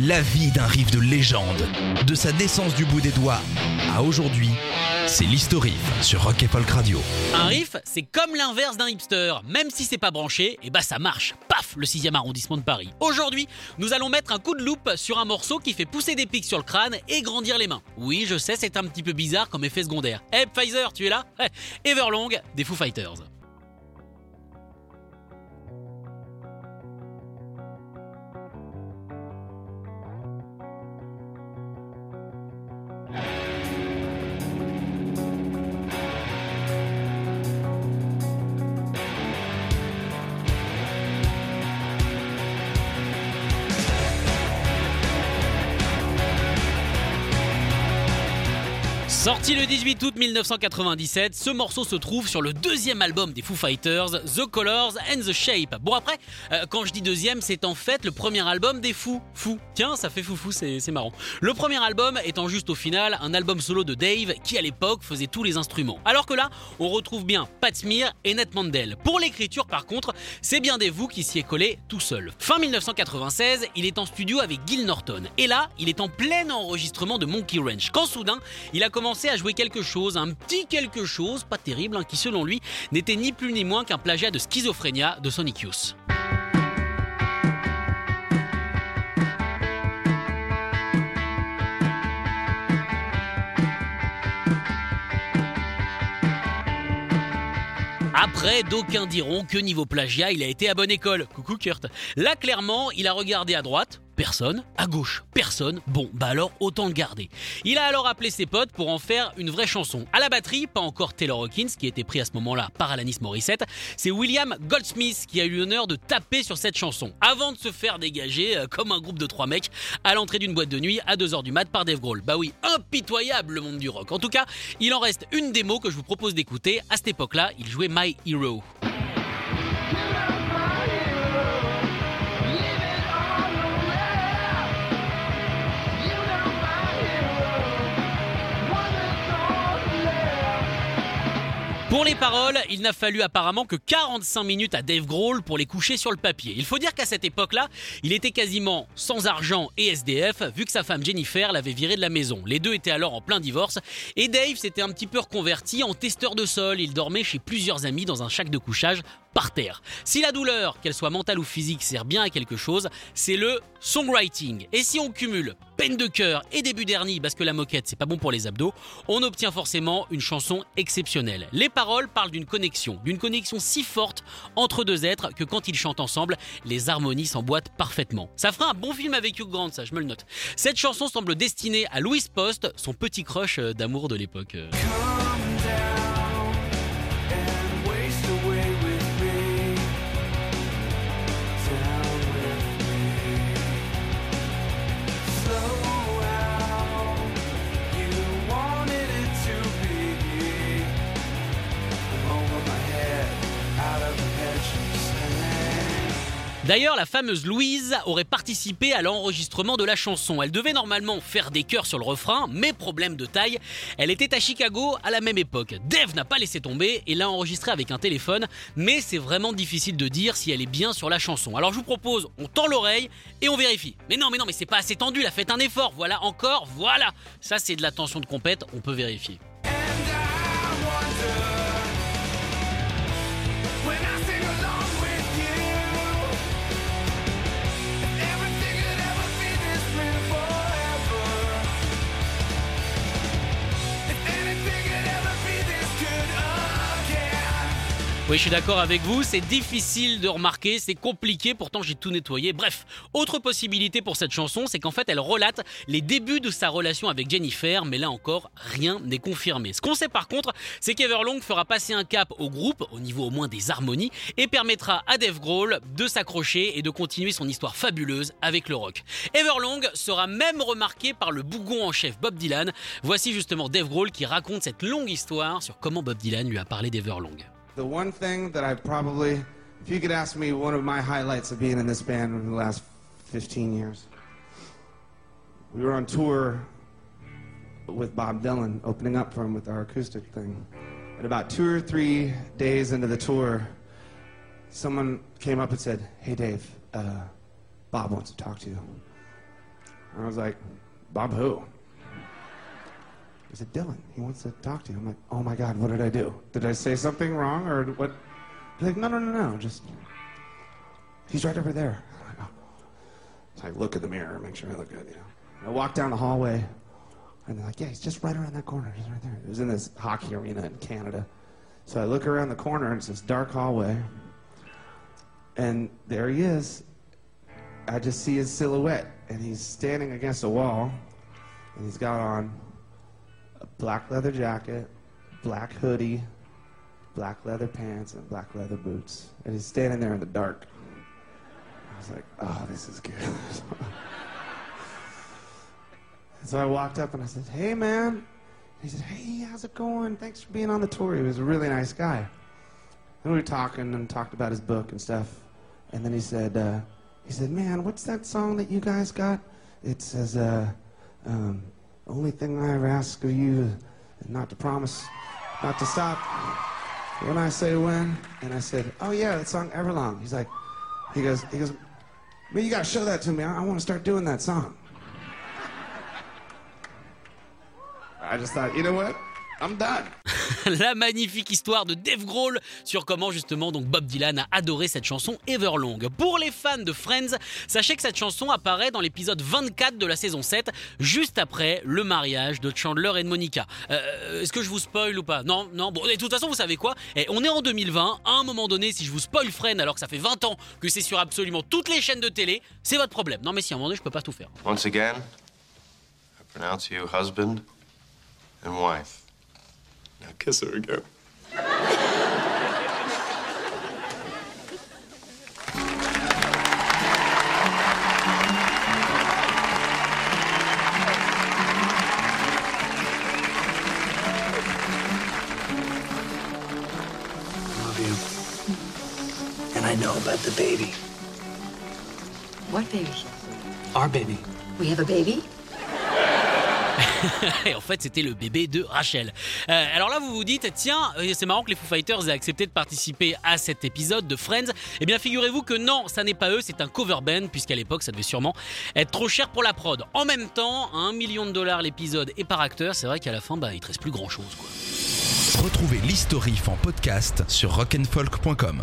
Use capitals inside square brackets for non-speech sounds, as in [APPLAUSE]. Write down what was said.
La vie d'un riff de légende, de sa naissance du bout des doigts à aujourd'hui, c'est l'historif sur Rock et Folk Radio. Un riff, c'est comme l'inverse d'un hipster. Même si c'est pas branché, et bah ça marche. Paf, le 6 arrondissement de Paris. Aujourd'hui, nous allons mettre un coup de loupe sur un morceau qui fait pousser des pics sur le crâne et grandir les mains. Oui, je sais, c'est un petit peu bizarre comme effet secondaire. Eh, Pfizer, tu es là? [LAUGHS] Everlong des Foo Fighters. Sorti le 18 août 1997, ce morceau se trouve sur le deuxième album des Foo Fighters, The Colors and the Shape. Bon après, euh, quand je dis deuxième, c'est en fait le premier album des Foo. Fou. Tiens, ça fait foufou, c'est marrant. Le premier album étant juste au final un album solo de Dave qui à l'époque faisait tous les instruments. Alors que là, on retrouve bien Pat Smear et Ned Mandel. Pour l'écriture par contre, c'est bien Dave Wu qui s'y est collé tout seul. Fin 1996, il est en studio avec Gil Norton. Et là, il est en plein enregistrement de Monkey Ranch. Quand soudain, il a commencé à jouer quelque chose, un petit quelque chose, pas terrible, hein, qui selon lui n'était ni plus ni moins qu'un plagiat de Schizophrénia de Sonic Youth. Après, d'aucuns diront que niveau plagiat, il a été à bonne école. Coucou Kurt. Là, clairement, il a regardé à droite. Personne. À gauche. Personne. Bon, bah alors autant le garder. Il a alors appelé ses potes pour en faire une vraie chanson. À la batterie, pas encore Taylor Hawkins, qui était pris à ce moment-là par Alanis Morissette, c'est William Goldsmith qui a eu l'honneur de taper sur cette chanson, avant de se faire dégager euh, comme un groupe de trois mecs à l'entrée d'une boîte de nuit à 2h du mat par Dave Grohl. Bah oui, impitoyable le monde du rock. En tout cas, il en reste une démo que je vous propose d'écouter. À cette époque-là, il jouait My Hero. Pour les paroles, il n'a fallu apparemment que 45 minutes à Dave Grohl pour les coucher sur le papier. Il faut dire qu'à cette époque-là, il était quasiment sans argent et SDF, vu que sa femme Jennifer l'avait viré de la maison. Les deux étaient alors en plein divorce, et Dave s'était un petit peu reconverti en testeur de sol. Il dormait chez plusieurs amis dans un shack de couchage par terre. Si la douleur, qu'elle soit mentale ou physique, sert bien à quelque chose, c'est le songwriting. Et si on cumule peine de cœur et début d'hernie parce que la moquette c'est pas bon pour les abdos, on obtient forcément une chanson exceptionnelle. Les paroles parlent d'une connexion, d'une connexion si forte entre deux êtres que quand ils chantent ensemble, les harmonies s'emboîtent parfaitement. Ça fera un bon film avec Hugh Grant, ça je me le note. Cette chanson semble destinée à Louis Post, son petit crush euh, d'amour de l'époque. D'ailleurs, la fameuse Louise aurait participé à l'enregistrement de la chanson. Elle devait normalement faire des chœurs sur le refrain, mais problème de taille, elle était à Chicago à la même époque. Dave n'a pas laissé tomber et l'a enregistrée avec un téléphone, mais c'est vraiment difficile de dire si elle est bien sur la chanson. Alors je vous propose, on tend l'oreille et on vérifie. Mais non, mais non, mais c'est pas assez tendu, là, faites un effort. Voilà, encore, voilà. Ça, c'est de la tension de compète, on peut vérifier. Oui, je suis d'accord avec vous, c'est difficile de remarquer, c'est compliqué, pourtant j'ai tout nettoyé. Bref, autre possibilité pour cette chanson, c'est qu'en fait elle relate les débuts de sa relation avec Jennifer, mais là encore, rien n'est confirmé. Ce qu'on sait par contre, c'est qu'Everlong fera passer un cap au groupe, au niveau au moins des harmonies, et permettra à Dave Grohl de s'accrocher et de continuer son histoire fabuleuse avec le rock. Everlong sera même remarqué par le bougon en chef Bob Dylan. Voici justement Dave Grohl qui raconte cette longue histoire sur comment Bob Dylan lui a parlé d'Everlong. The one thing that I probably, if you could ask me one of my highlights of being in this band in the last 15 years, we were on tour with Bob Dylan, opening up for him with our acoustic thing. And about two or three days into the tour, someone came up and said, Hey Dave, uh, Bob wants to talk to you. And I was like, Bob who? He said, Dylan, he wants to talk to you. I'm like, oh my God, what did I do? Did I say something wrong or what? He's like, no, no, no, no, just, he's right over there. Oh. So I look at the mirror, make sure I look good, you know. I walk down the hallway, and they're like, yeah, he's just right around that corner, he's right there. It was in this hockey arena in Canada. So I look around the corner, and it's this dark hallway, and there he is. I just see his silhouette, and he's standing against a wall, and he's got on black leather jacket, black hoodie, black leather pants, and black leather boots. And he's standing there in the dark. I was like, oh, this is good. [LAUGHS] so I walked up and I said, hey, man. He said, hey, how's it going? Thanks for being on the tour. He was a really nice guy. And we were talking and talked about his book and stuff. And then he said, uh, he said, man, what's that song that you guys got? It says, uh, um, only thing I ever ask of you is not to promise, not to stop when I say when. And I said, oh yeah, that song Everlong. He's like, he goes, he goes, man, you gotta show that to me. I, I want to start doing that song. I just thought, you know what? I'm done. [LAUGHS] La magnifique histoire de Dave Grohl sur comment justement donc Bob Dylan a adoré cette chanson Everlong. Pour les fans de Friends, sachez que cette chanson apparaît dans l'épisode 24 de la saison 7, juste après le mariage de Chandler et de Monica. Euh, Est-ce que je vous spoil ou pas? Non, non. Bon, de toute façon, vous savez quoi? Et On est en 2020. À un moment donné, si je vous spoil Friends alors que ça fait 20 ans que c'est sur absolument toutes les chaînes de télé, c'est votre problème. Non, mais si à un moment donné, je peux pas tout faire. Once again, I pronounce you husband and wife. Now kiss her again. I love you. And I know about the baby. What baby? Our baby. We have a baby? [LAUGHS] Et en fait, c'était le bébé de Rachel. Euh, alors là, vous vous dites, tiens, euh, c'est marrant que les Foo Fighters aient accepté de participer à cet épisode de Friends. Eh bien, figurez-vous que non, ça n'est pas eux, c'est un cover band, puisqu'à l'époque, ça devait sûrement être trop cher pour la prod. En même temps, 1 million de dollars l'épisode et par acteur, c'est vrai qu'à la fin, bah, il te reste plus grand-chose. Retrouvez l'historif en podcast sur rock'n'folk.com.